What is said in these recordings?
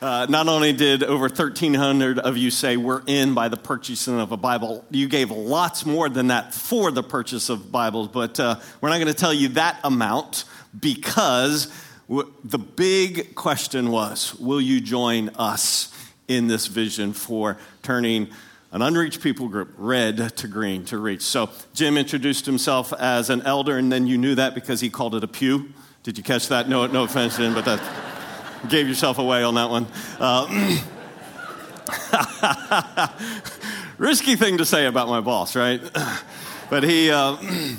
Uh, not only did over 1,300 of you say we're in by the purchasing of a Bible, you gave lots more than that for the purchase of Bibles, but uh, we're not going to tell you that amount because w- the big question was will you join us in this vision for turning an unreached people group, red to green, to reach? So Jim introduced himself as an elder, and then you knew that because he called it a pew. Did you catch that? No, no offense, Jim, but that gave yourself away on that one. Uh, risky thing to say about my boss, right? But he.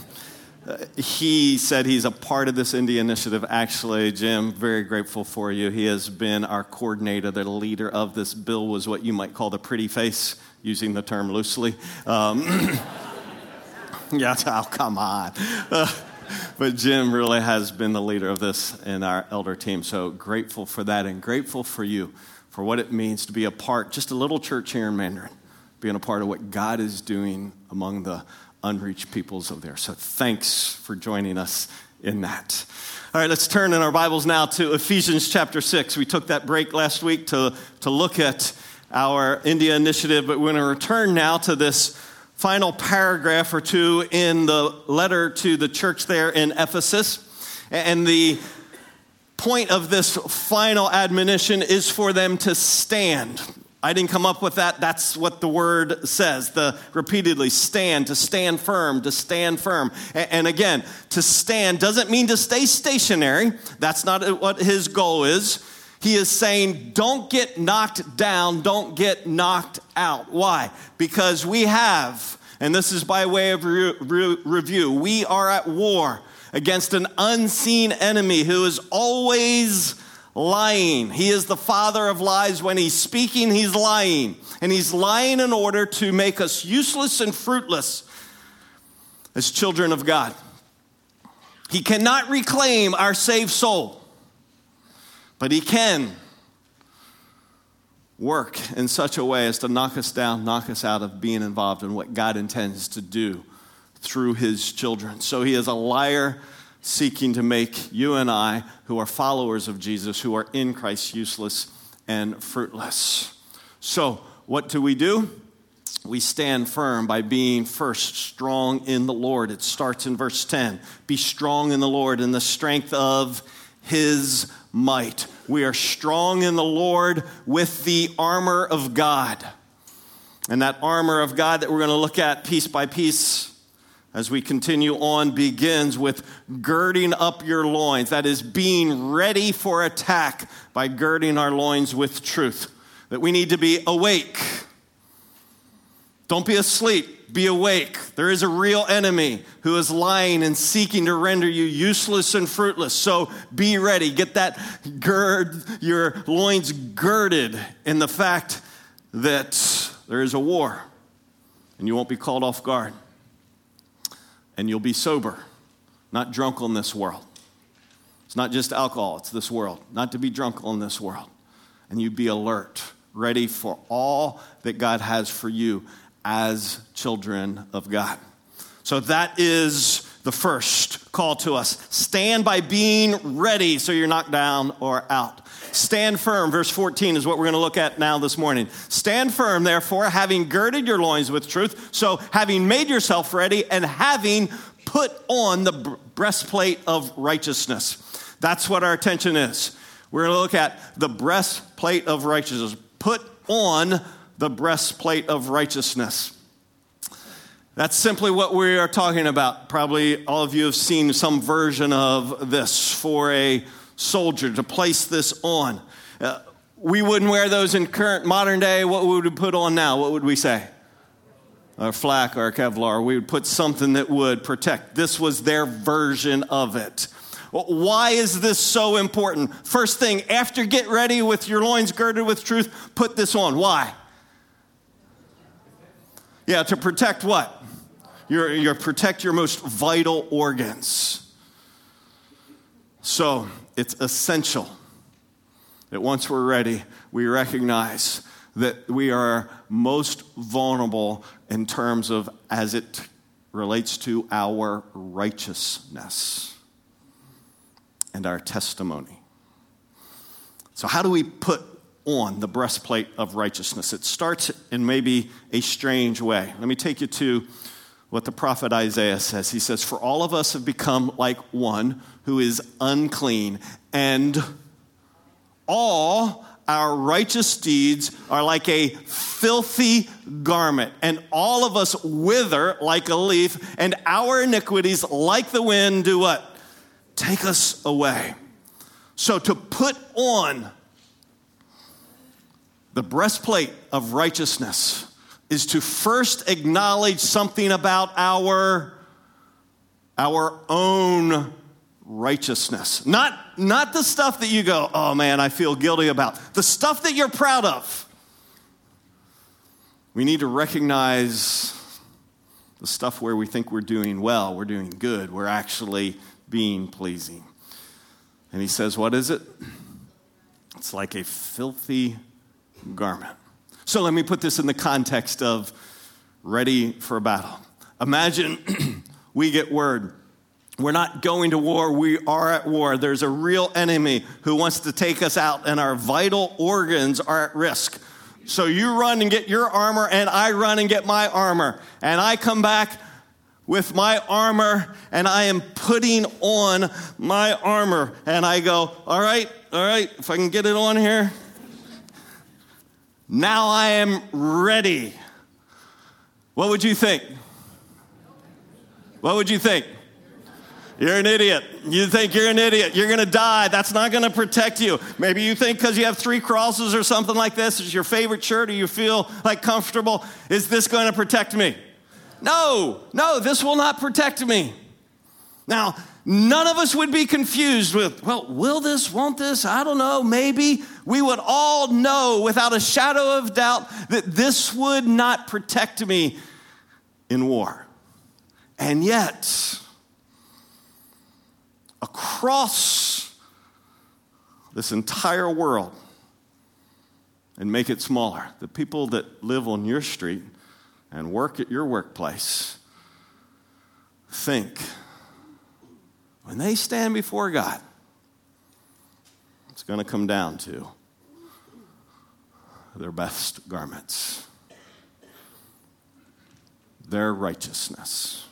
Uh, he said he's a part of this India initiative. Actually, Jim, very grateful for you. He has been our coordinator, the leader of this bill, was what you might call the pretty face, using the term loosely. Um, yeah, oh, come on. Uh, but Jim really has been the leader of this in our elder team. So grateful for that and grateful for you for what it means to be a part, just a little church here in Mandarin, being a part of what God is doing among the unreached peoples of there. So thanks for joining us in that. All right, let's turn in our Bibles now to Ephesians chapter 6. We took that break last week to, to look at our India initiative, but we're going to return now to this final paragraph or two in the letter to the church there in Ephesus. And the point of this final admonition is for them to stand. I didn't come up with that. That's what the word says. The repeatedly stand, to stand firm, to stand firm. And again, to stand doesn't mean to stay stationary. That's not what his goal is. He is saying, don't get knocked down, don't get knocked out. Why? Because we have, and this is by way of re- re- review, we are at war against an unseen enemy who is always lying. He is the father of lies. When he's speaking, he's lying. And he's lying in order to make us useless and fruitless as children of God. He cannot reclaim our saved soul, but he can work in such a way as to knock us down, knock us out of being involved in what God intends to do through his children. So he is a liar seeking to make you and I, who are followers of Jesus, who are in Christ, useless and fruitless. So, what do we do? We stand firm by being first strong in the Lord. It starts in verse 10. Be strong in the Lord in the strength of his might. We are strong in the Lord with the armor of God. And that armor of God that we're going to look at piece by piece as we continue on, begins with girding up your loins. That is, being ready for attack by girding our loins with truth. That we need to be awake. Don't be asleep, be awake. There is a real enemy who is lying and seeking to render you useless and fruitless. So be ready. Get that gird, your loins girded in the fact that there is a war and you won't be called off guard and you'll be sober, not drunk on this world. It's not just alcohol, it's this world. Not to be drunk on this world. And you be alert, ready for all that God has for you as children of God. So that is the first call to us. Stand by being ready so you're knocked down or out. Stand firm, verse 14 is what we're going to look at now this morning. Stand firm, therefore, having girded your loins with truth, so having made yourself ready and having put on the breastplate of righteousness. That's what our attention is. We're going to look at the breastplate of righteousness. Put on the breastplate of righteousness. That's simply what we are talking about. Probably all of you have seen some version of this for a soldier to place this on. Uh, we wouldn't wear those in current modern day. What would we put on now? What would we say? Or flak or Kevlar. We would put something that would protect. This was their version of it. Why is this so important? First thing, after get ready with your loins girded with truth, put this on. Why? Yeah, to protect what? Your, your protect your most vital organs. So, it's essential that once we're ready, we recognize that we are most vulnerable in terms of as it relates to our righteousness and our testimony. So, how do we put on the breastplate of righteousness. It starts in maybe a strange way. Let me take you to what the prophet Isaiah says. He says, For all of us have become like one who is unclean, and all our righteous deeds are like a filthy garment, and all of us wither like a leaf, and our iniquities, like the wind, do what? Take us away. So to put on the breastplate of righteousness is to first acknowledge something about our, our own righteousness. Not, not the stuff that you go, oh man, I feel guilty about. The stuff that you're proud of. We need to recognize the stuff where we think we're doing well, we're doing good, we're actually being pleasing. And he says, What is it? It's like a filthy garment. So let me put this in the context of ready for battle. Imagine we get word. We're not going to war, we are at war. There's a real enemy who wants to take us out, and our vital organs are at risk. So you run and get your armor, and I run and get my armor. And I come back with my armor, and I am putting on my armor. And I go, All right, all right, if I can get it on here. Now I am ready. What would you think? What would you think? You're an idiot. You think you're an idiot. You're going to die. That's not going to protect you. Maybe you think because you have three crosses or something like this is your favorite shirt or you feel like comfortable. Is this going to protect me? No, no, this will not protect me. Now, none of us would be confused with, well, will this, won't this? I don't know, maybe. We would all know without a shadow of doubt that this would not protect me in war. And yet, across this entire world, and make it smaller, the people that live on your street and work at your workplace think when they stand before God, it's going to come down to their best garments, their righteousness.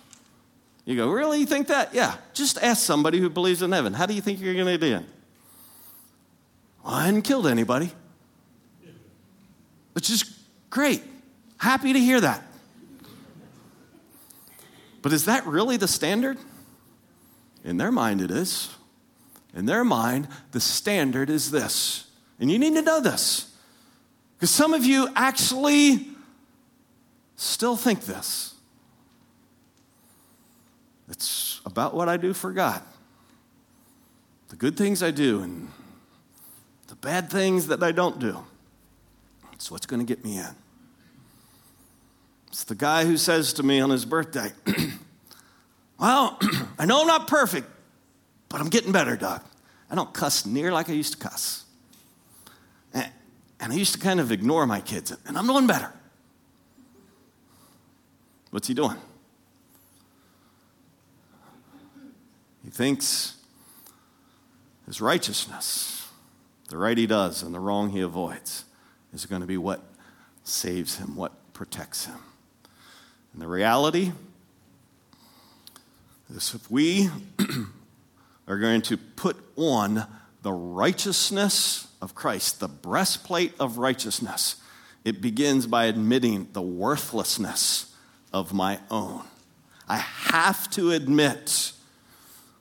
You go, really? You think that? Yeah. Just ask somebody who believes in heaven. How do you think you're going to do? Well, I hadn't killed anybody. Which is great. Happy to hear that. But is that really the standard? In their mind, it is. In their mind, the standard is this. And you need to know this. Because some of you actually still think this. It's about what I do for God. The good things I do and the bad things that I don't do. It's what's going to get me in. It's the guy who says to me on his birthday, Well, I know I'm not perfect, but I'm getting better, Doc. I don't cuss near like I used to cuss. And, I used to kind of ignore my kids, and I'm doing better. What's he doing? He thinks his righteousness, the right he does and the wrong he avoids, is going to be what saves him, what protects him. And the reality if we are going to put on the righteousness of Christ, the breastplate of righteousness, it begins by admitting the worthlessness of my own. I have to admit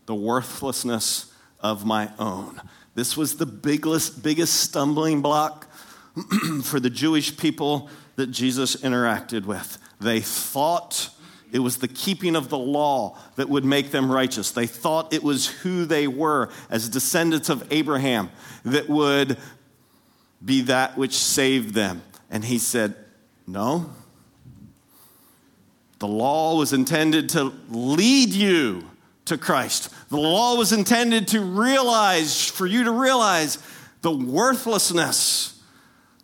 the worthlessness of my own. This was the biggest, biggest stumbling block for the Jewish people that Jesus interacted with. They thought it was the keeping of the law that would make them righteous. They thought it was who they were as descendants of Abraham that would be that which saved them. And he said, No. The law was intended to lead you to Christ. The law was intended to realize, for you to realize the worthlessness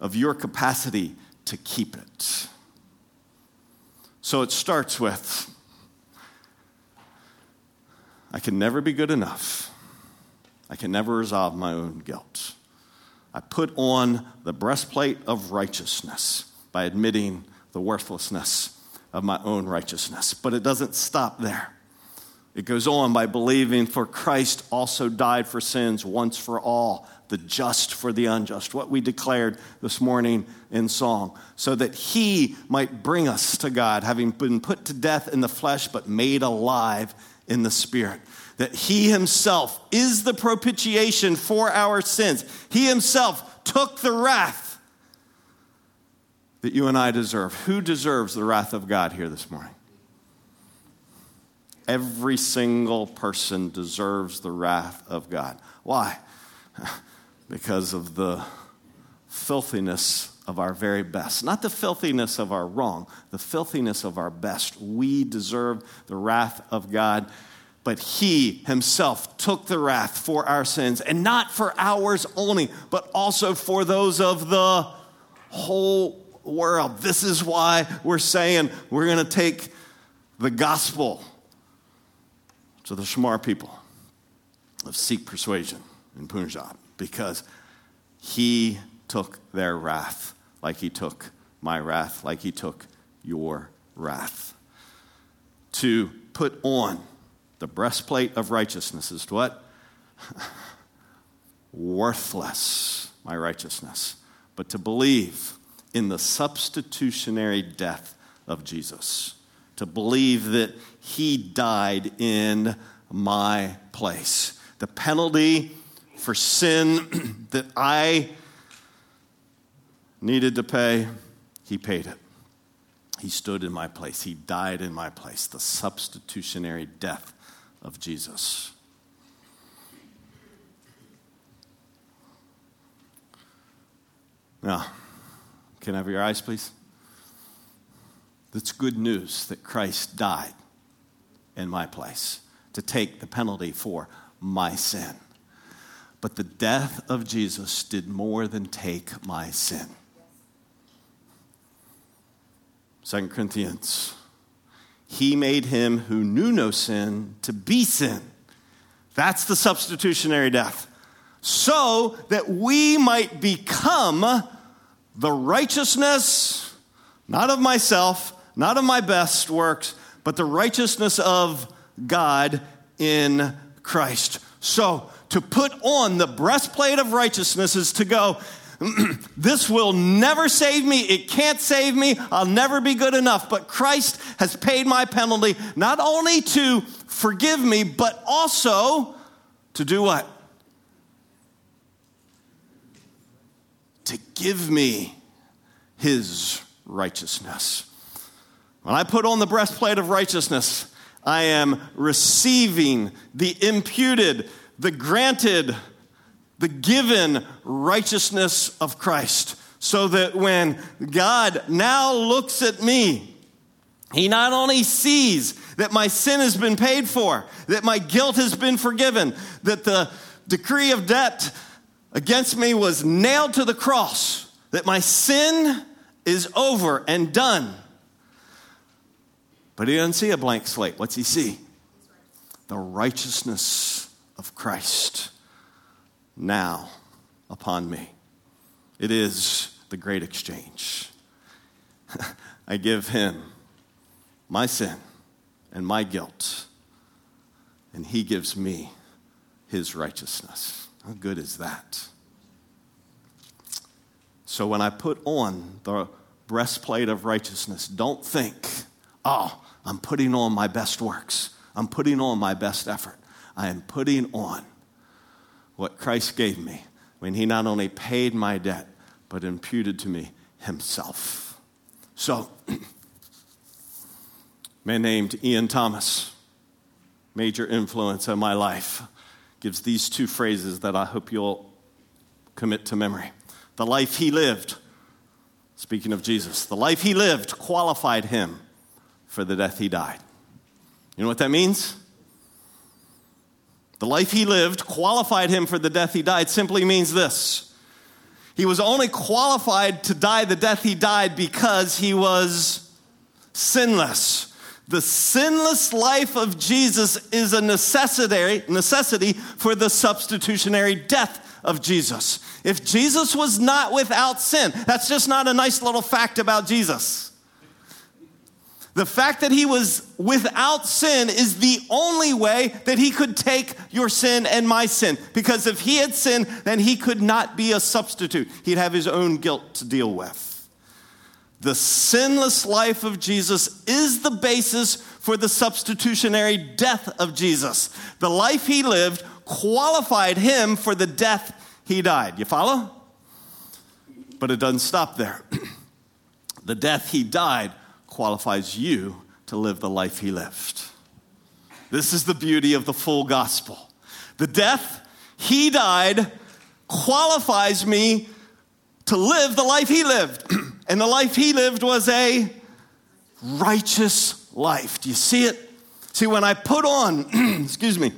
of your capacity to keep it. So it starts with I can never be good enough. I can never resolve my own guilt. I put on the breastplate of righteousness by admitting the worthlessness of my own righteousness. But it doesn't stop there. It goes on by believing, for Christ also died for sins once for all, the just for the unjust, what we declared this morning in song, so that he might bring us to God, having been put to death in the flesh, but made alive in the spirit. That he himself is the propitiation for our sins. He himself took the wrath that you and I deserve. Who deserves the wrath of God here this morning? Every single person deserves the wrath of God. Why? Because of the filthiness of our very best. Not the filthiness of our wrong, the filthiness of our best. We deserve the wrath of God, but He Himself took the wrath for our sins, and not for ours only, but also for those of the whole world. This is why we're saying we're going to take the gospel to the Chamar people of Sikh persuasion in Punjab because he took their wrath like he took my wrath, like he took your wrath. To put on the breastplate of righteousness is what? Worthless, my righteousness. But to believe in the substitutionary death of Jesus to believe that he died in my place. The penalty for sin that I needed to pay, he paid it. He stood in my place. He died in my place. The substitutionary death of Jesus. Now, can I have your eyes, please? That's good news that Christ died in my place to take the penalty for my sin. But the death of Jesus did more than take my sin. 2 Corinthians. He made him who knew no sin to be sin. That's the substitutionary death. So that we might become the righteousness, not of myself, not of my best works, but the righteousness of God in Christ. So, to put on the breastplate of righteousness is to go, this will never save me. It can't save me. I'll never be good enough. But Christ has paid my penalty, not only to forgive me, but also to do what? To give me his righteousness. When I put on the breastplate of righteousness, I am receiving the imputed, the granted, the given righteousness of Christ. So that when God now looks at me, he not only sees that my sin has been paid for, that my guilt has been forgiven, that the decree of debt against me was nailed to the cross, that my sin is over and done but he doesn't see a blank slate. What's he see? The righteousness of Christ now upon me. It is the great exchange. I give him my sin and my guilt, and he gives me his righteousness. How good is that? So when I put on the breastplate of righteousness, don't think, oh, I'm putting on my best works. I'm putting on my best effort. I am putting on what Christ gave me when he not only paid my debt, but imputed to me himself. So, man named Ian Thomas, major influence in my life, gives these two phrases that I hope you'll commit to memory. The life he lived, speaking of Jesus, the life he lived qualified him for the death he died. You know what that means? The life he lived qualified him for the death he died simply means this. He was only qualified to die the death he died because he was sinless. The sinless life of Jesus is a necessity, necessity for the substitutionary death of Jesus. If Jesus was not without sin, that's just not a nice little fact about Jesus. The fact that he was without sin is the only way that he could take your sin and my sin. Because if he had sinned, then he could not be a substitute. He'd have his own guilt to deal with. The sinless life of Jesus is the basis for the substitutionary death of Jesus. The life he lived qualified him for the death he died. You follow? But it doesn't stop there. the death he died qualifies you to live the life he lived. This is the beauty of the full gospel. The death he died qualifies me to live the life he lived. and the life he lived was a righteous life. Do you see it? See, when I put on, excuse me,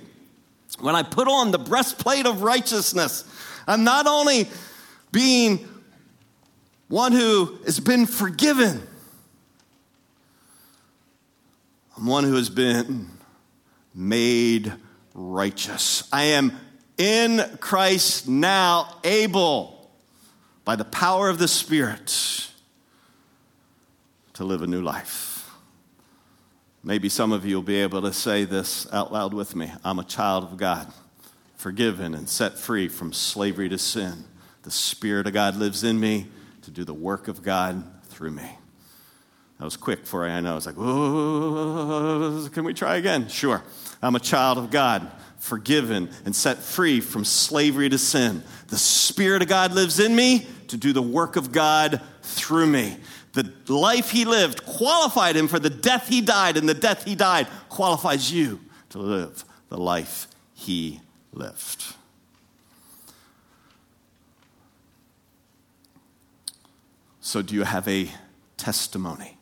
when I put on the breastplate of righteousness, I'm not only being one who has been forgiven, I'm one who has been made righteous. I am in Christ now able, by the power of the Spirit, to live a new life. Maybe some of you will be able to say this out loud with me I'm a child of God, forgiven and set free from slavery to sin. The Spirit of God lives in me to do the work of God through me. That was quick for I know. I was like, oh, can we try again? Sure. I'm a child of God, forgiven and set free from slavery to sin. The Spirit of God lives in me to do the work of God through me. The life he lived qualified him for the death he died, and the death he died qualifies you to live the life he lived. So, do you have a testimony?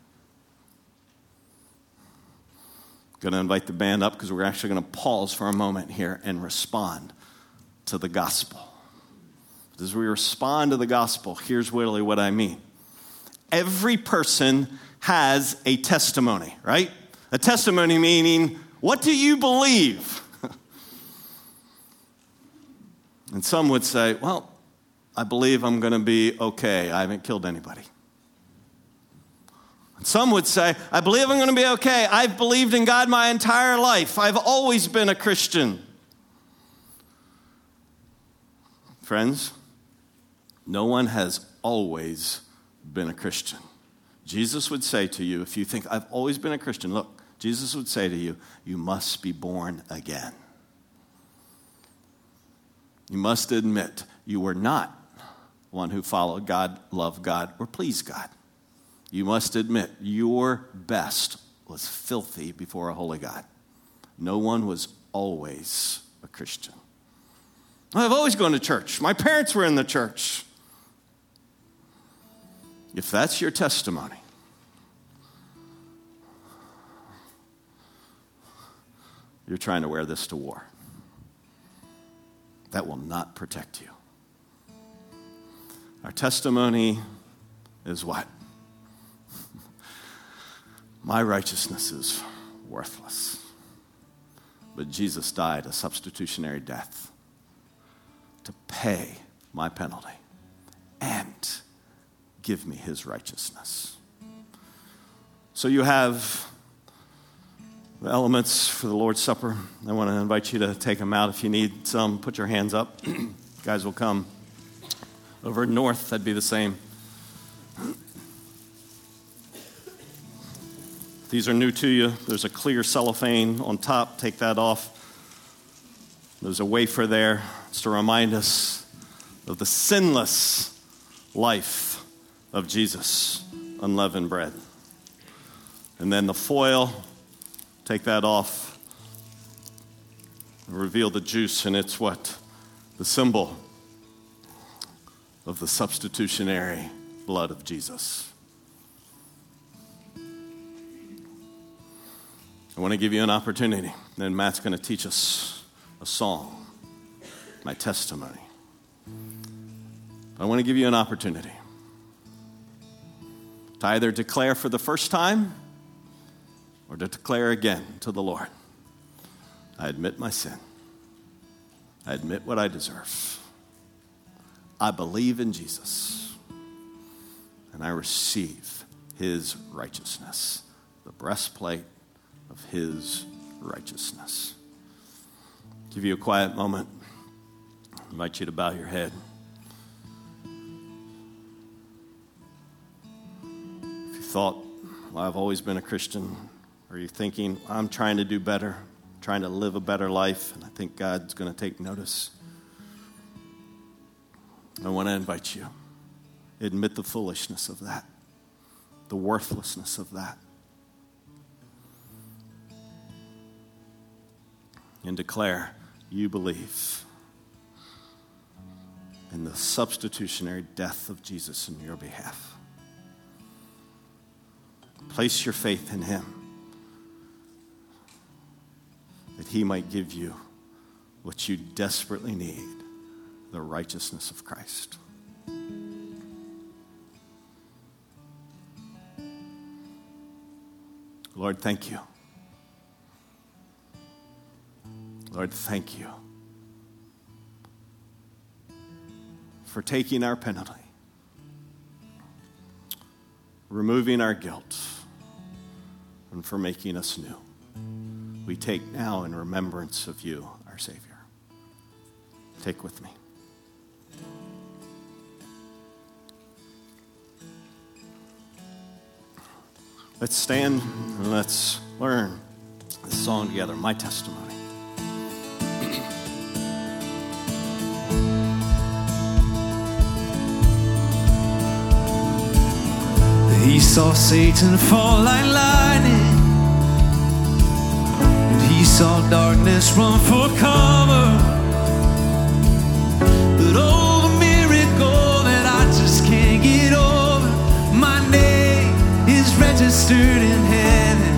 Going to invite the band up because we're actually going to pause for a moment here and respond to the gospel. As we respond to the gospel, here's really what I mean. Every person has a testimony, right? A testimony meaning, what do you believe? and some would say, well, I believe I'm going to be okay. I haven't killed anybody. Some would say, I believe I'm going to be okay. I've believed in God my entire life. I've always been a Christian. Friends, no one has always been a Christian. Jesus would say to you, if you think, I've always been a Christian, look, Jesus would say to you, you must be born again. You must admit you were not one who followed God, loved God, or pleased God you must admit your best was filthy before a holy God. No one was always a Christian. I've always gone to church. My parents were in the church. If that's your testimony, you're trying to wear this to war. That will not protect you. Our testimony is what? My righteousness is worthless. But Jesus died a substitutionary death to pay my penalty and give me his righteousness. So you have the elements for the Lord's Supper. I want to invite you to take them out. If you need some, put your hands up. Guys will come. Over north, that'd be the same. These are new to you. There's a clear cellophane on top. Take that off. There's a wafer there. It's to remind us of the sinless life of Jesus, unleavened bread. And then the foil, take that off. Reveal the juice, and it's what? The symbol of the substitutionary blood of Jesus. I want to give you an opportunity. Then Matt's going to teach us a song, my testimony. I want to give you an opportunity to either declare for the first time or to declare again to the Lord I admit my sin, I admit what I deserve. I believe in Jesus and I receive his righteousness, the breastplate of his righteousness. Give you a quiet moment. I invite you to bow your head. If you thought, well, I've always been a Christian, or you're thinking, I'm trying to do better, trying to live a better life, and I think God's going to take notice. I want to invite you. Admit the foolishness of that, the worthlessness of that. And declare you believe in the substitutionary death of Jesus in your behalf. Place your faith in Him that He might give you what you desperately need the righteousness of Christ. Lord, thank you. Lord, thank you for taking our penalty, removing our guilt, and for making us new. We take now in remembrance of you, our Savior. Take with me. Let's stand and let's learn this song together, My Testimony. He saw Satan fall like lightning, and he saw darkness run for cover. But oh, the miracle that I just can't get over, my name is registered in heaven,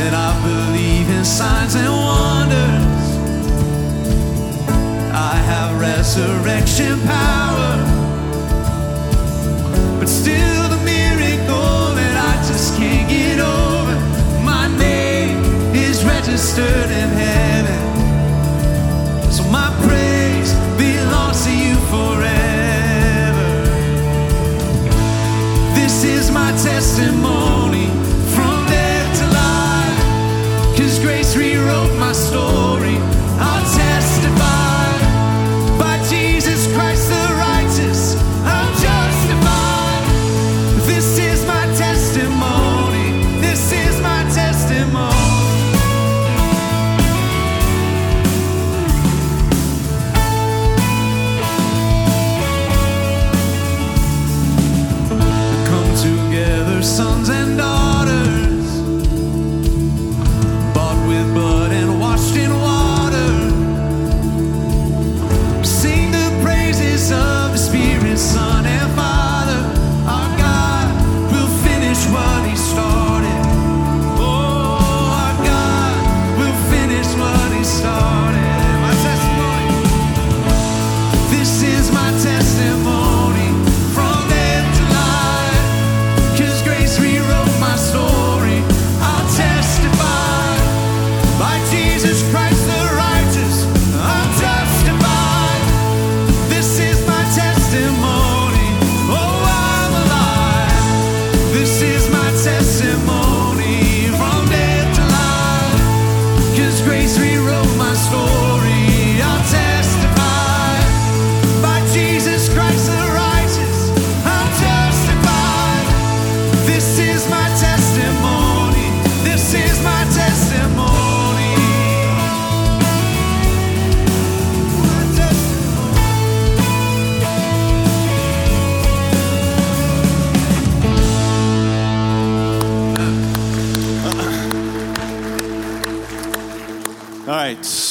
and I believe in signs and wonders. I have resurrection power. So my praise belongs to you forever. This is my testimony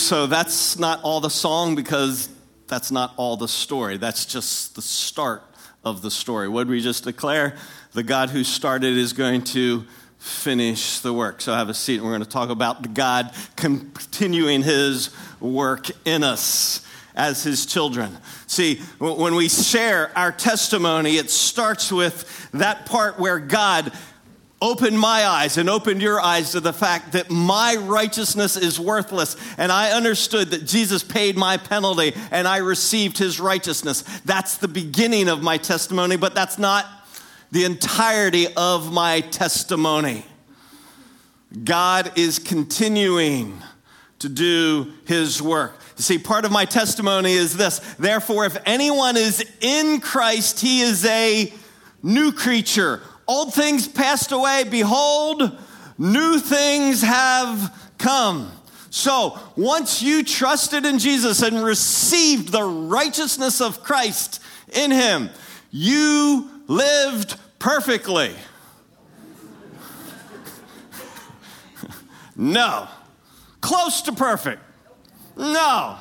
so that's not all the song because that's not all the story. That's just the start of the story. What we just declare? The God who started is going to finish the work. So have a seat we're going to talk about God continuing his work in us as his children. See, when we share our testimony, it starts with that part where God opened my eyes and opened your eyes to the fact that my righteousness is worthless. And I understood that Jesus paid my penalty and I received his righteousness. That's the beginning of my testimony, but that's not the entirety of my testimony. God is continuing to do his work. You see, part of my testimony is this. Therefore, if anyone is in Christ, he is a new creature. Old things passed away. Behold, new things have come. So, once you trusted in Jesus and received the righteousness of Christ in him, you lived perfectly. no. Close to perfect. No.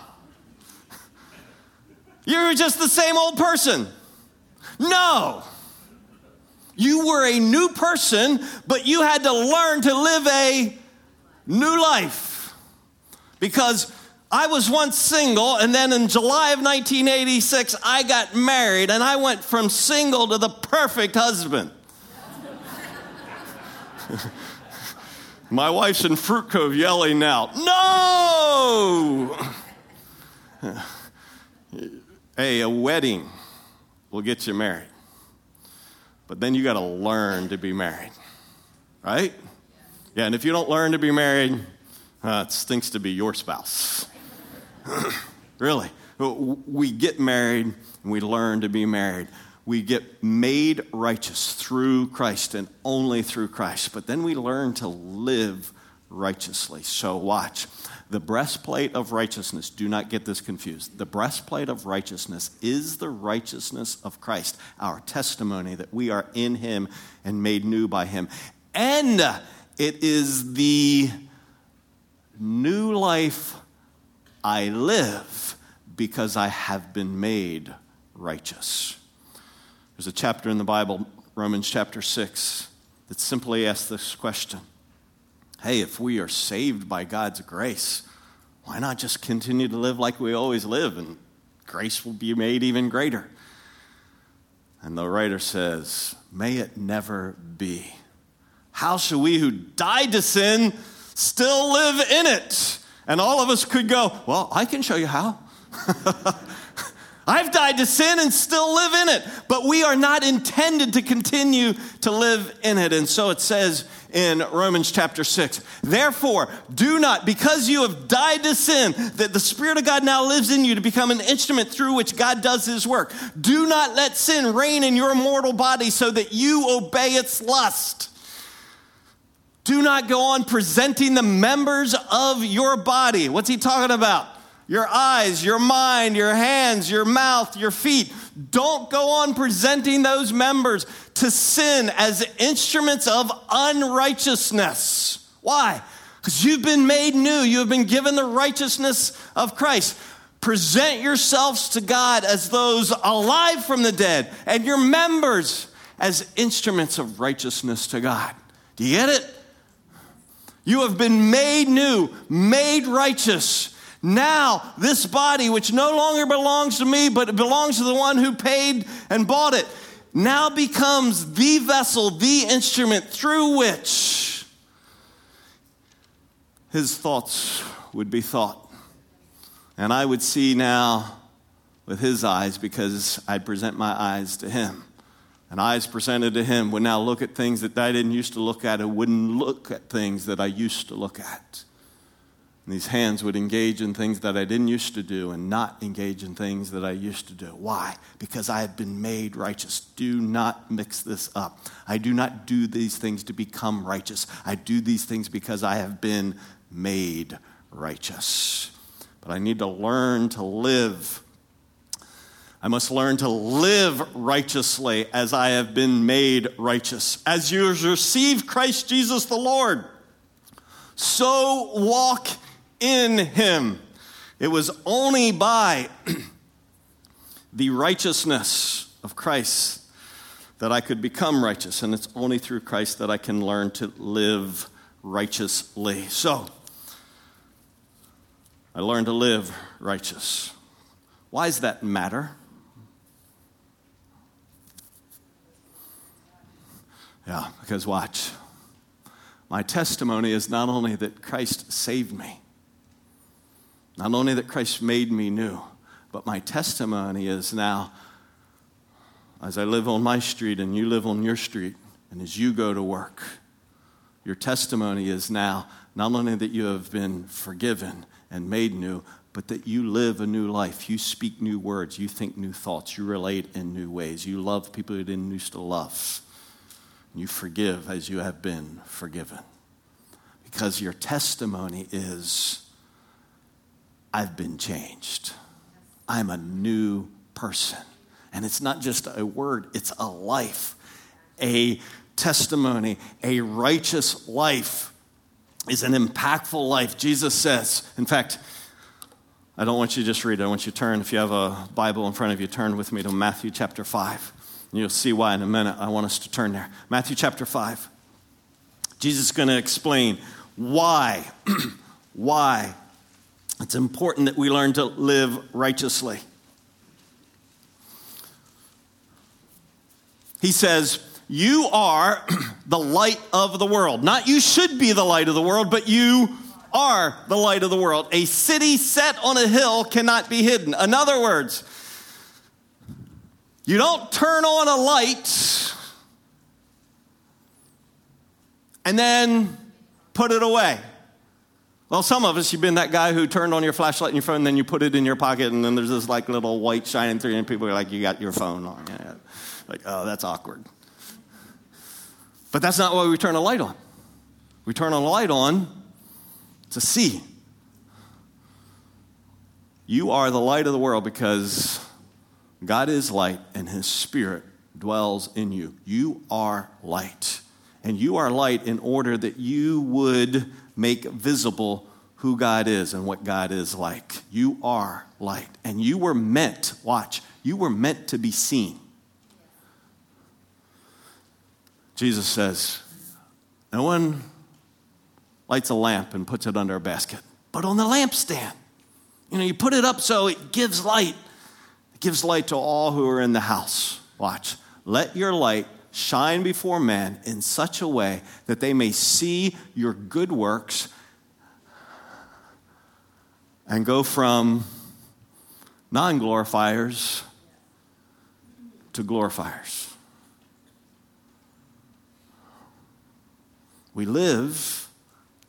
You're just the same old person. No. You were a new person, but you had to learn to live a new life. Because I was once single, and then in July of 1986, I got married, and I went from single to the perfect husband. My wife's in Fruit Cove yelling now, No! hey, a wedding will get you married. But then you got to learn to be married, right? Yeah, and if you don't learn to be married, uh, it stinks to be your spouse. really. We get married and we learn to be married. We get made righteous through Christ and only through Christ. But then we learn to live righteously. So, watch. The breastplate of righteousness, do not get this confused. The breastplate of righteousness is the righteousness of Christ, our testimony that we are in Him and made new by Him. And it is the new life I live because I have been made righteous. There's a chapter in the Bible, Romans chapter 6, that simply asks this question hey, if we are saved by God's grace, why not just continue to live like we always live and grace will be made even greater? And the writer says, May it never be. How shall we who died to sin still live in it? And all of us could go, Well, I can show you how. I've died to sin and still live in it. But we are not intended to continue to live in it. And so it says in Romans chapter 6 Therefore, do not, because you have died to sin, that the Spirit of God now lives in you to become an instrument through which God does his work. Do not let sin reign in your mortal body so that you obey its lust. Do not go on presenting the members of your body. What's he talking about? Your eyes, your mind, your hands, your mouth, your feet. Don't go on presenting those members to sin as instruments of unrighteousness. Why? Because you've been made new, you have been given the righteousness of Christ. Present yourselves to God as those alive from the dead, and your members as instruments of righteousness to God. Do you get it? You have been made new, made righteous now, this body, which no longer belongs to me, but it belongs to the one who paid and bought it, now becomes the vessel, the instrument through which his thoughts would be thought. And I would see now with his eyes because I'd present my eyes to him. And eyes presented to him would now look at things that I didn't used to look at and wouldn't look at things that I used to look at. And these hands would engage in things that I didn't used to do and not engage in things that I used to do. Why? Because I have been made righteous. Do not mix this up. I do not do these things to become righteous. I do these things because I have been made righteous. But I need to learn to live. I must learn to live righteously as I have been made righteous. As you receive Christ Jesus the Lord, so walk in him. It was only by the righteousness of Christ that I could become righteous, and it's only through Christ that I can learn to live righteously. So, I learned to live righteous. Why does that matter? Yeah, because watch. My testimony is not only that Christ saved me, not only that Christ made me new, but my testimony is now, as I live on my street and you live on your street, and as you go to work, your testimony is now not only that you have been forgiven and made new, but that you live a new life. You speak new words. You think new thoughts. You relate in new ways. You love people you didn't used to love. You forgive as you have been forgiven. Because your testimony is I've been changed. I'm a new person. And it's not just a word, it's a life, a testimony, a righteous life is an impactful life. Jesus says, in fact, I don't want you to just read it. I want you to turn, if you have a Bible in front of you, turn with me to Matthew chapter 5. And you'll see why in a minute. I want us to turn there. Matthew chapter 5. Jesus is going to explain why, why it's important that we learn to live righteously. He says, You are the light of the world. Not you should be the light of the world, but you are the light of the world. A city set on a hill cannot be hidden. In other words, you don't turn on a light and then put it away. Well, some of us, you've been that guy who turned on your flashlight in your phone, then you put it in your pocket, and then there's this like little white shining through, and people are like, "You got your phone on." Yeah. Like, oh, that's awkward. But that's not why we turn a light on. We turn a light on to see. You are the light of the world because God is light and his spirit dwells in you. You are light. And you are light in order that you would make visible who God is and what God is like. You are light. And you were meant, watch, you were meant to be seen. Jesus says, No one lights a lamp and puts it under a basket, but on the lampstand. You know, you put it up so it gives light. It gives light to all who are in the house. Watch. Let your light shine before men in such a way that they may see your good works and go from non glorifiers to glorifiers. We live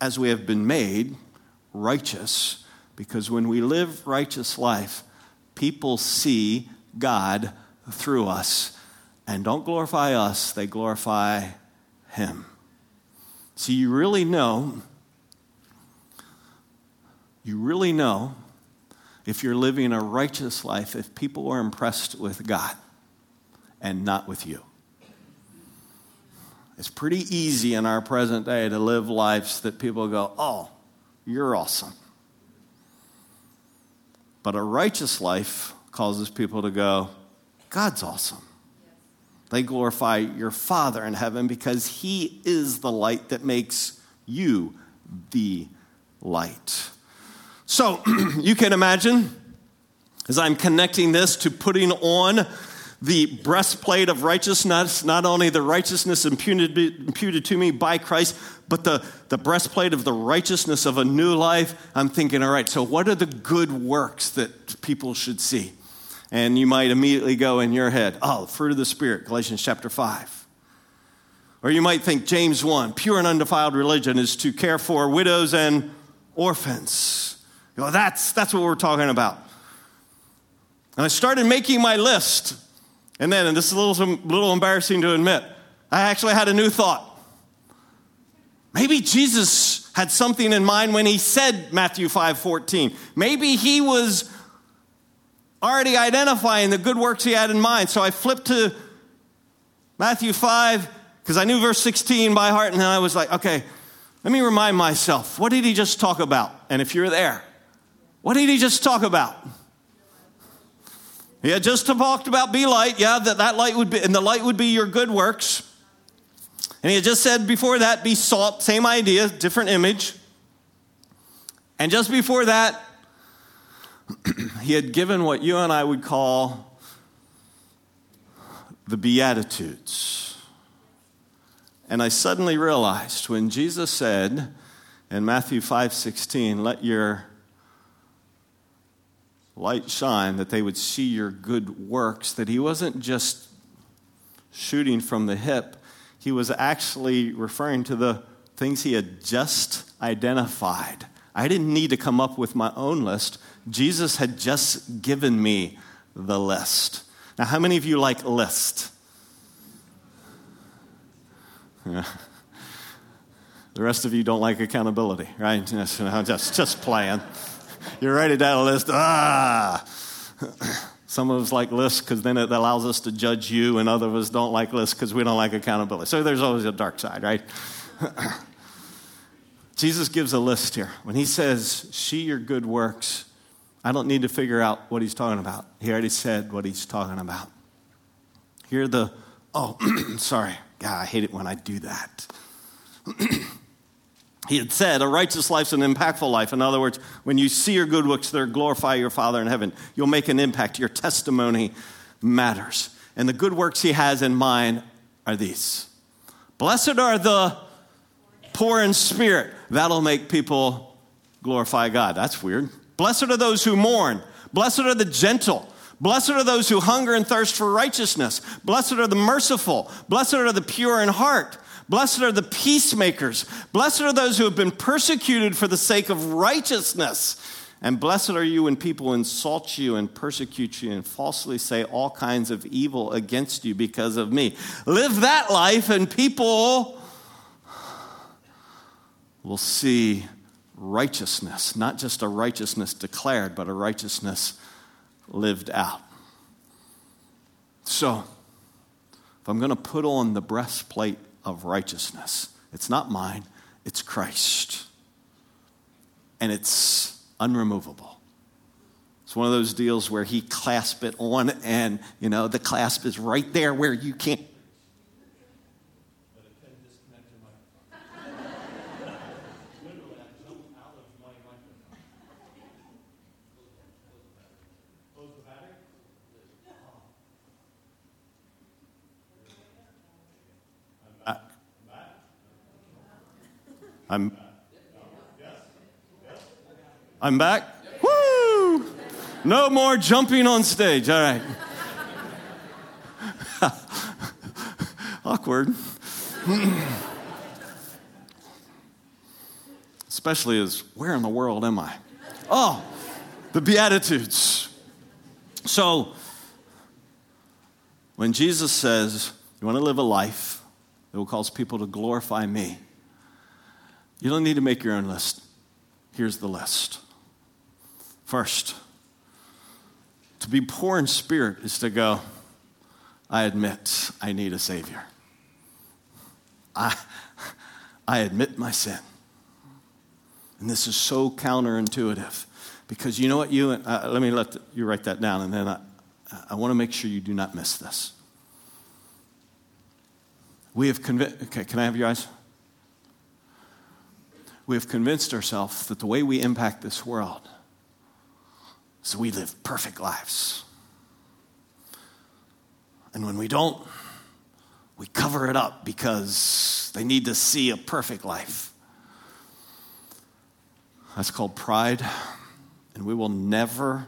as we have been made righteous because when we live righteous life, people see God through us and don't glorify us, they glorify Him. So you really know, you really know if you're living a righteous life if people are impressed with God and not with you. It's pretty easy in our present day to live lives that people go, oh, you're awesome. But a righteous life causes people to go, God's awesome. They glorify your Father in heaven because He is the light that makes you the light. So you can imagine, as I'm connecting this to putting on the breastplate of righteousness, not only the righteousness imputed, imputed to me by Christ, but the, the breastplate of the righteousness of a new life. I'm thinking, all right, so what are the good works that people should see? And you might immediately go in your head, oh, fruit of the Spirit, Galatians chapter 5. Or you might think James 1, pure and undefiled religion is to care for widows and orphans. You that's, that's what we're talking about. And I started making my list and then, and this is a little, little embarrassing to admit, I actually had a new thought. Maybe Jesus had something in mind when he said Matthew 5 14. Maybe he was already identifying the good works he had in mind. So I flipped to Matthew 5 because I knew verse 16 by heart, and then I was like, okay, let me remind myself, what did he just talk about? And if you're there, what did he just talk about? He had just talked about be light, yeah, that, that light would be, and the light would be your good works. And he had just said before that, be salt, same idea, different image. And just before that, he had given what you and I would call the Beatitudes. And I suddenly realized when Jesus said in Matthew 5 16, let your light shine, that they would see your good works, that he wasn't just shooting from the hip, he was actually referring to the things he had just identified. I didn't need to come up with my own list. Jesus had just given me the list. Now, how many of you like list? The rest of you don't like accountability, right? Just, just, playing. You write it down a list. Ah. Some of us like lists because then it allows us to judge you, and other of us don't like lists because we don't like accountability. So there's always a dark side, right? Jesus gives a list here. When he says, See your good works, I don't need to figure out what he's talking about. He already said what he's talking about. Here are the, oh, sorry. God, I hate it when I do that. he had said, a righteous life's an impactful life. In other words, when you see your good works there, glorify your Father in heaven. You'll make an impact. Your testimony matters. And the good works he has in mind are these Blessed are the poor in spirit. That'll make people glorify God. That's weird. Blessed are those who mourn. Blessed are the gentle. Blessed are those who hunger and thirst for righteousness. Blessed are the merciful. Blessed are the pure in heart. Blessed are the peacemakers. Blessed are those who have been persecuted for the sake of righteousness. And blessed are you when people insult you and persecute you and falsely say all kinds of evil against you because of me. Live that life, and people will see righteousness, not just a righteousness declared, but a righteousness lived out. So, if I'm going to put on the breastplate of righteousness, it's not mine, it's Christ. And it's unremovable. It's one of those deals where he clasps it on, and you know, the clasp is right there where you can't I'm, I'm back. Woo! No more jumping on stage. All right. Awkward. Especially as, where in the world am I? Oh, the Beatitudes. So, when Jesus says, You want to live a life that will cause people to glorify me, you don't need to make your own list. Here's the list. First, to be poor in spirit is to go, I admit I need a Savior. I, I admit my sin. And this is so counterintuitive because you know what, you, uh, let me let the, you write that down and then I, I want to make sure you do not miss this. We have convinced, okay, can I have your eyes? We have convinced ourselves that the way we impact this world is we live perfect lives. And when we don't, we cover it up because they need to see a perfect life. That's called pride, and we will never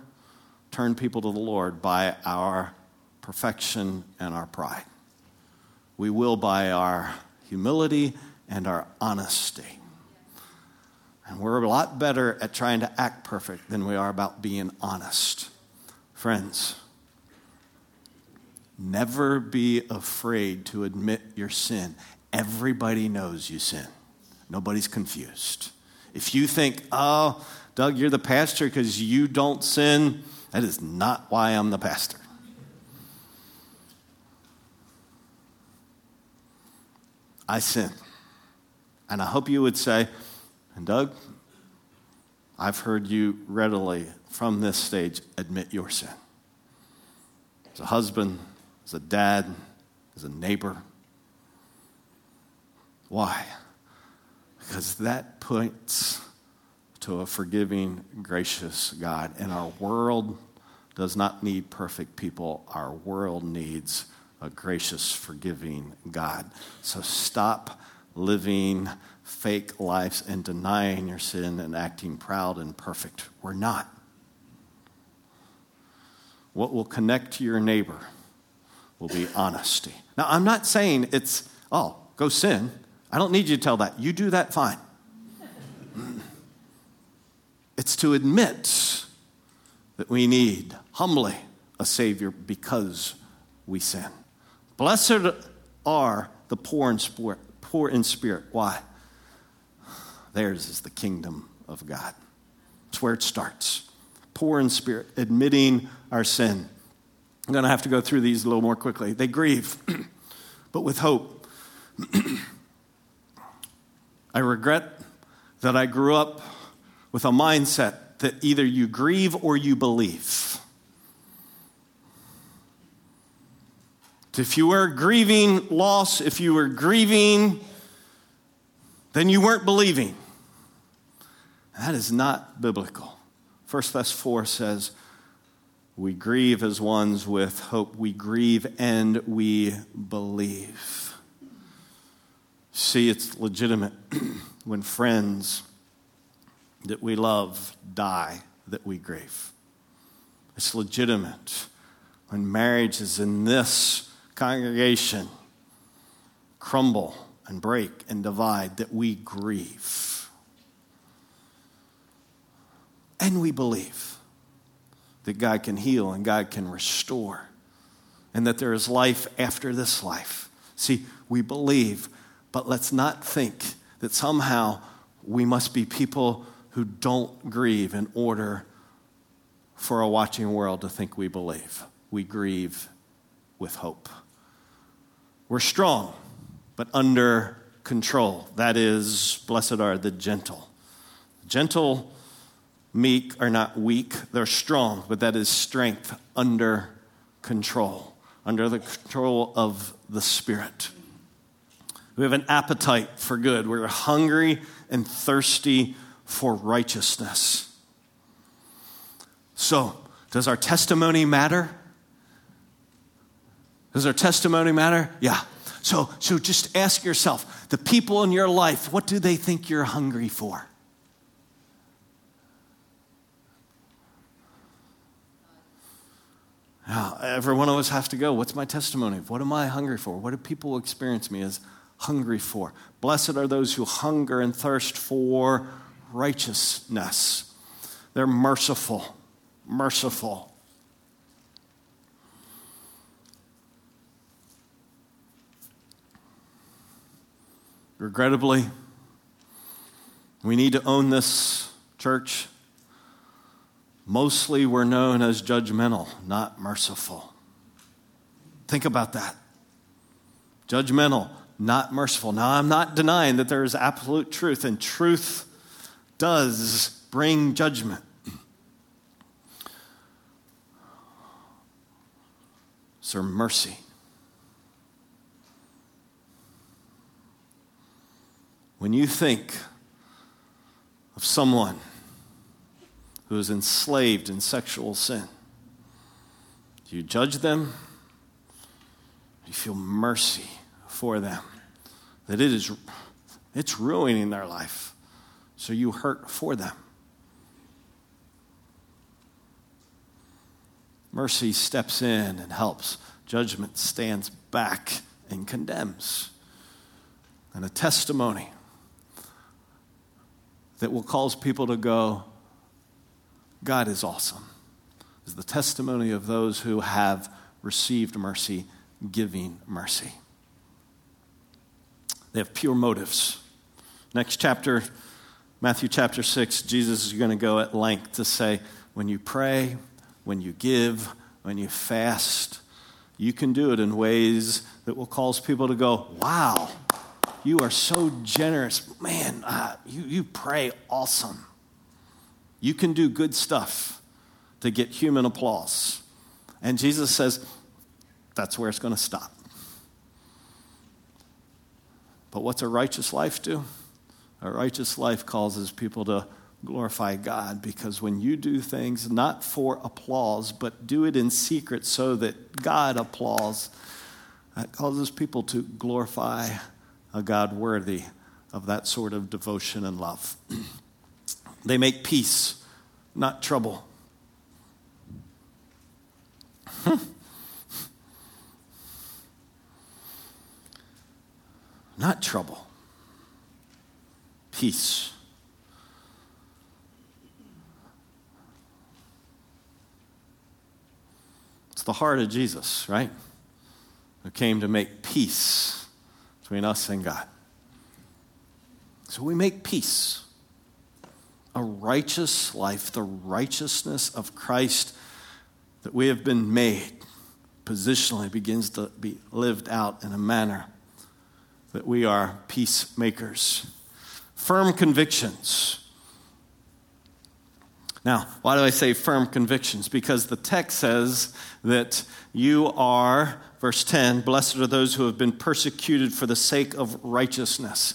turn people to the Lord by our perfection and our pride. We will by our humility and our honesty. And we're a lot better at trying to act perfect than we are about being honest. Friends, never be afraid to admit your sin. Everybody knows you sin, nobody's confused. If you think, oh, Doug, you're the pastor because you don't sin, that is not why I'm the pastor. I sin. And I hope you would say, and Doug, I've heard you readily from this stage admit your sin. As a husband, as a dad, as a neighbor. Why? Because that points to a forgiving, gracious God. And our world does not need perfect people, our world needs a gracious, forgiving God. So stop living fake lives and denying your sin and acting proud and perfect. We're not. What will connect to your neighbor will be honesty. Now, I'm not saying it's, oh, go sin. I don't need you to tell that. You do that fine. It's to admit that we need humbly a Savior because we sin. Blessed are the poor in spirit. Poor in spirit. Why? Theirs is the kingdom of God. It's where it starts. Poor in spirit, admitting our sin. I'm going to have to go through these a little more quickly. They grieve, but with hope. I regret that I grew up with a mindset that either you grieve or you believe. If you were grieving loss, if you were grieving, then you weren't believing. That is not biblical. First Thess 4 says, We grieve as ones with hope. We grieve and we believe. See, it's legitimate when friends that we love die that we grieve. It's legitimate when marriage is in this congregation crumble and break and divide that we grieve. And we believe that God can heal and God can restore and that there is life after this life. See, we believe, but let's not think that somehow we must be people who don't grieve in order for a watching world to think we believe. We grieve with hope. We're strong, but under control. That is, blessed are the gentle. Gentle, meek are not weak, they're strong, but that is strength under control, under the control of the Spirit. We have an appetite for good. We're hungry and thirsty for righteousness. So, does our testimony matter? Does our testimony matter? Yeah. So, so just ask yourself the people in your life, what do they think you're hungry for? Now, every one of us have to go. What's my testimony? What am I hungry for? What do people experience me as hungry for? Blessed are those who hunger and thirst for righteousness. They're merciful, merciful. Regrettably, we need to own this church. Mostly we're known as judgmental, not merciful. Think about that. Judgmental, not merciful. Now, I'm not denying that there is absolute truth, and truth does bring judgment. Sir, mercy. When you think of someone who is enslaved in sexual sin, do you judge them? Do you feel mercy for them? That it is it's ruining their life. So you hurt for them. Mercy steps in and helps. Judgment stands back and condemns. And a testimony that will cause people to go, God is awesome, is the testimony of those who have received mercy, giving mercy. They have pure motives. Next chapter, Matthew chapter 6, Jesus is going to go at length to say, when you pray, when you give, when you fast, you can do it in ways that will cause people to go, wow, you are so generous. Man, uh, you, you pray awesome. You can do good stuff to get human applause. And Jesus says, that's where it's going to stop. But what's a righteous life do? A righteous life causes people to glorify God because when you do things not for applause, but do it in secret so that God applauds, that causes people to glorify a God worthy of that sort of devotion and love. they make peace, not trouble. not trouble, peace. It's the heart of Jesus, right? Who came to make peace between us and God. So we make peace. A righteous life, the righteousness of Christ that we have been made, positionally begins to be lived out in a manner that we are peacemakers. Firm convictions. Now, why do I say firm convictions? Because the text says that you are, verse 10, blessed are those who have been persecuted for the sake of righteousness.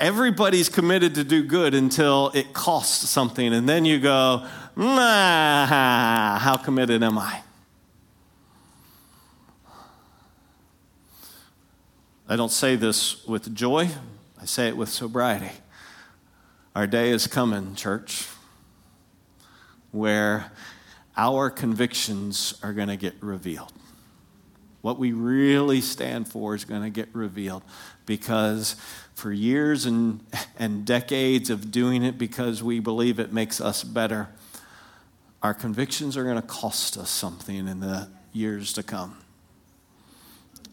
Everybody's committed to do good until it costs something, and then you go, nah, how committed am I? I don't say this with joy, I say it with sobriety. Our day is coming, church, where our convictions are going to get revealed. What we really stand for is going to get revealed because for years and, and decades of doing it because we believe it makes us better, our convictions are going to cost us something in the years to come.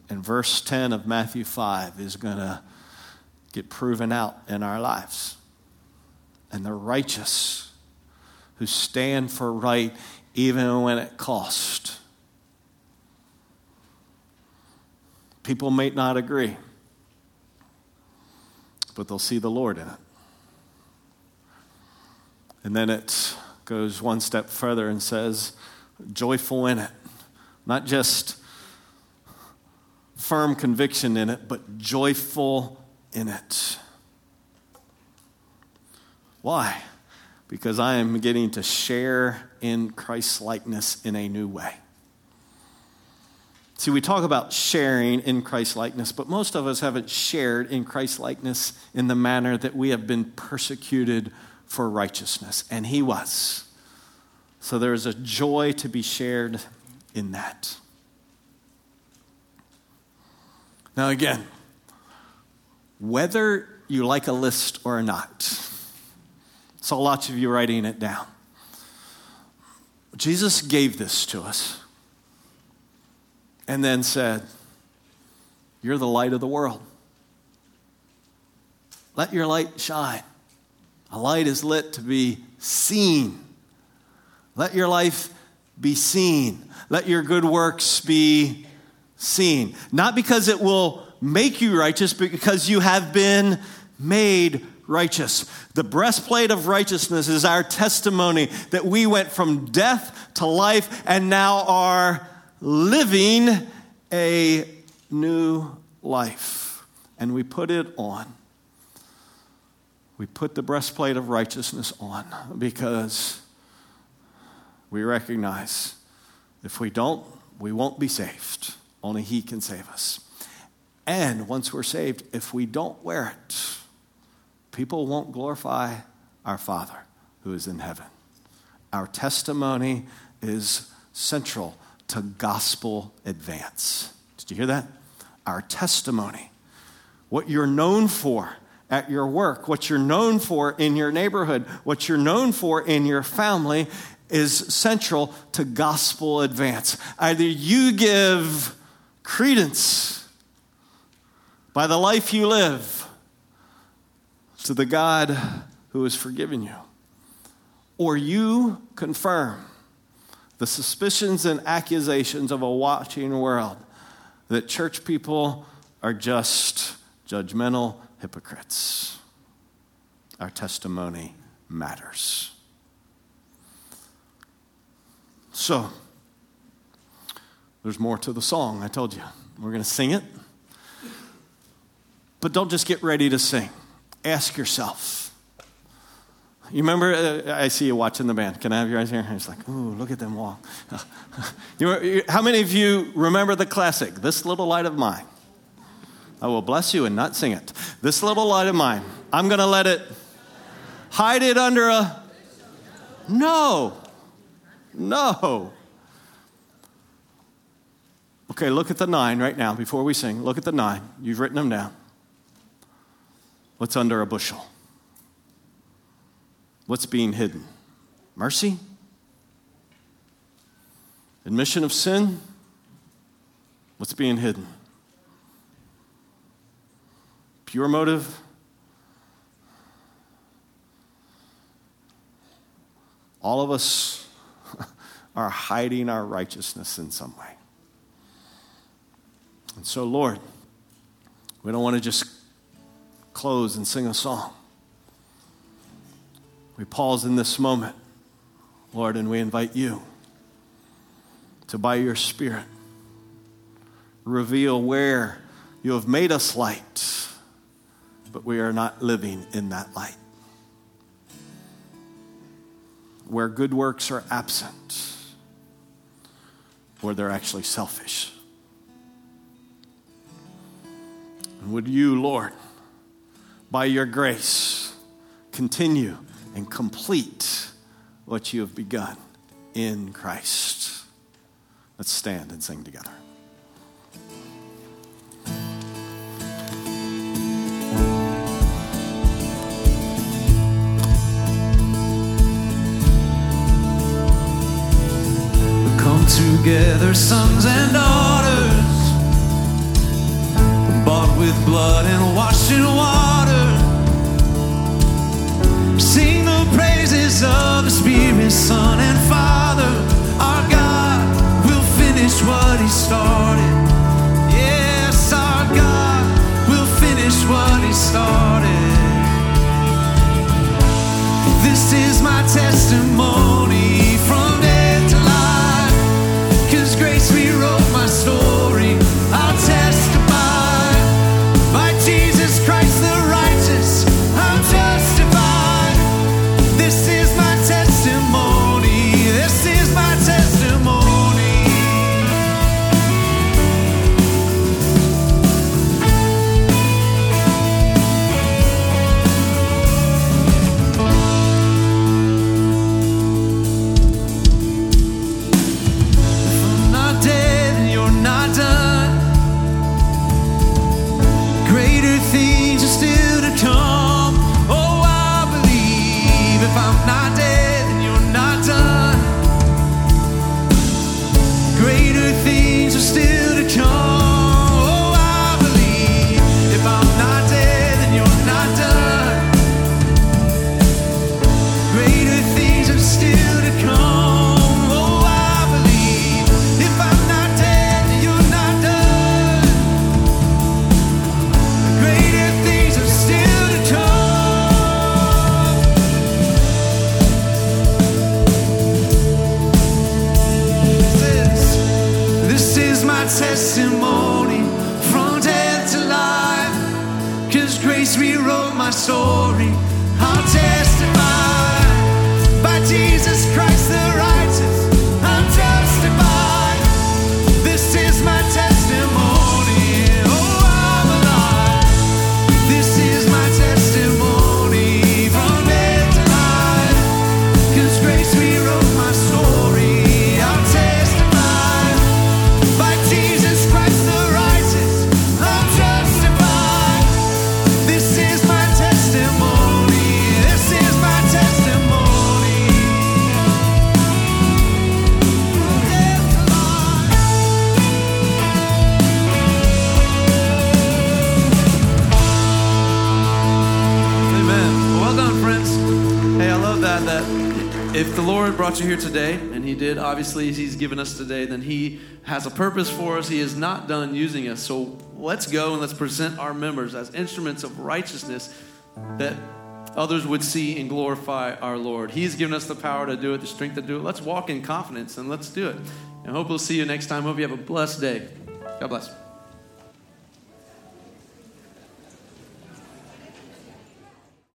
And verse 10 of Matthew 5 is going to get proven out in our lives. And the righteous who stand for right even when it costs. People may not agree but they'll see the Lord in it. And then it goes one step further and says, joyful in it. Not just firm conviction in it, but joyful in it. Why? Because I am getting to share in Christ's likeness in a new way. See, we talk about sharing in Christ likeness, but most of us haven't shared in Christ likeness in the manner that we have been persecuted for righteousness, and He was. So there is a joy to be shared in that. Now, again, whether you like a list or not, saw lots of you writing it down. Jesus gave this to us and then said, You're the light of the world. Let your light shine. A light is lit to be seen. Let your life be seen. Let your good works be seen. Not because it will make you righteous, but because you have been made righteous. The breastplate of righteousness is our testimony that we went from death to life and now are living a new life. And we put it on. We put the breastplate of righteousness on because we recognize if we don't, we won't be saved. Only He can save us. And once we're saved, if we don't wear it, people won't glorify our Father who is in heaven. Our testimony is central to gospel advance. Did you hear that? Our testimony, what you're known for at your work, what you're known for in your neighborhood, what you're known for in your family is central to gospel advance. Either you give credence by the life you live to the God who has forgiven you, or you confirm the suspicions and accusations of a watching world that church people are just judgmental hypocrites. Our testimony matters. So, there's more to the song, I told you. We're going to sing it. But don't just get ready to sing. Ask yourself You remember, uh, I see you watching the band. Can I have your eyes here? It's like, ooh, look at them walk. you, how many of you remember the classic, This Little Light of Mine? I will bless you and not sing it. This little light of mine, I'm going to let it hide it under a. No. No. Okay, look at the nine right now before we sing. Look at the nine. You've written them down. What's under a bushel? What's being hidden? Mercy? Admission of sin? What's being hidden? Pure motive? All of us are hiding our righteousness in some way. And so, Lord, we don't want to just close and sing a song. We pause in this moment, Lord, and we invite you to, by your Spirit, reveal where you have made us light, but we are not living in that light. Where good works are absent, where they're actually selfish. And would you, Lord, by your grace, continue and complete what you have begun in Christ? Let's stand and sing together. Together, sons and daughters, bought with blood and washed in water. Of the Spirit, Son, and Father. Our God will finish what He started. Yes, our God will finish what He started. This is my testimony from death here today, and He did, obviously He's given us today, then He has a purpose for us. He is not done using us. So let's go and let's present our members as instruments of righteousness that others would see and glorify our Lord. He's given us the power to do it, the strength to do it. Let's walk in confidence and let's do it. And hope we'll see you next time. Hope you have a blessed day. God bless.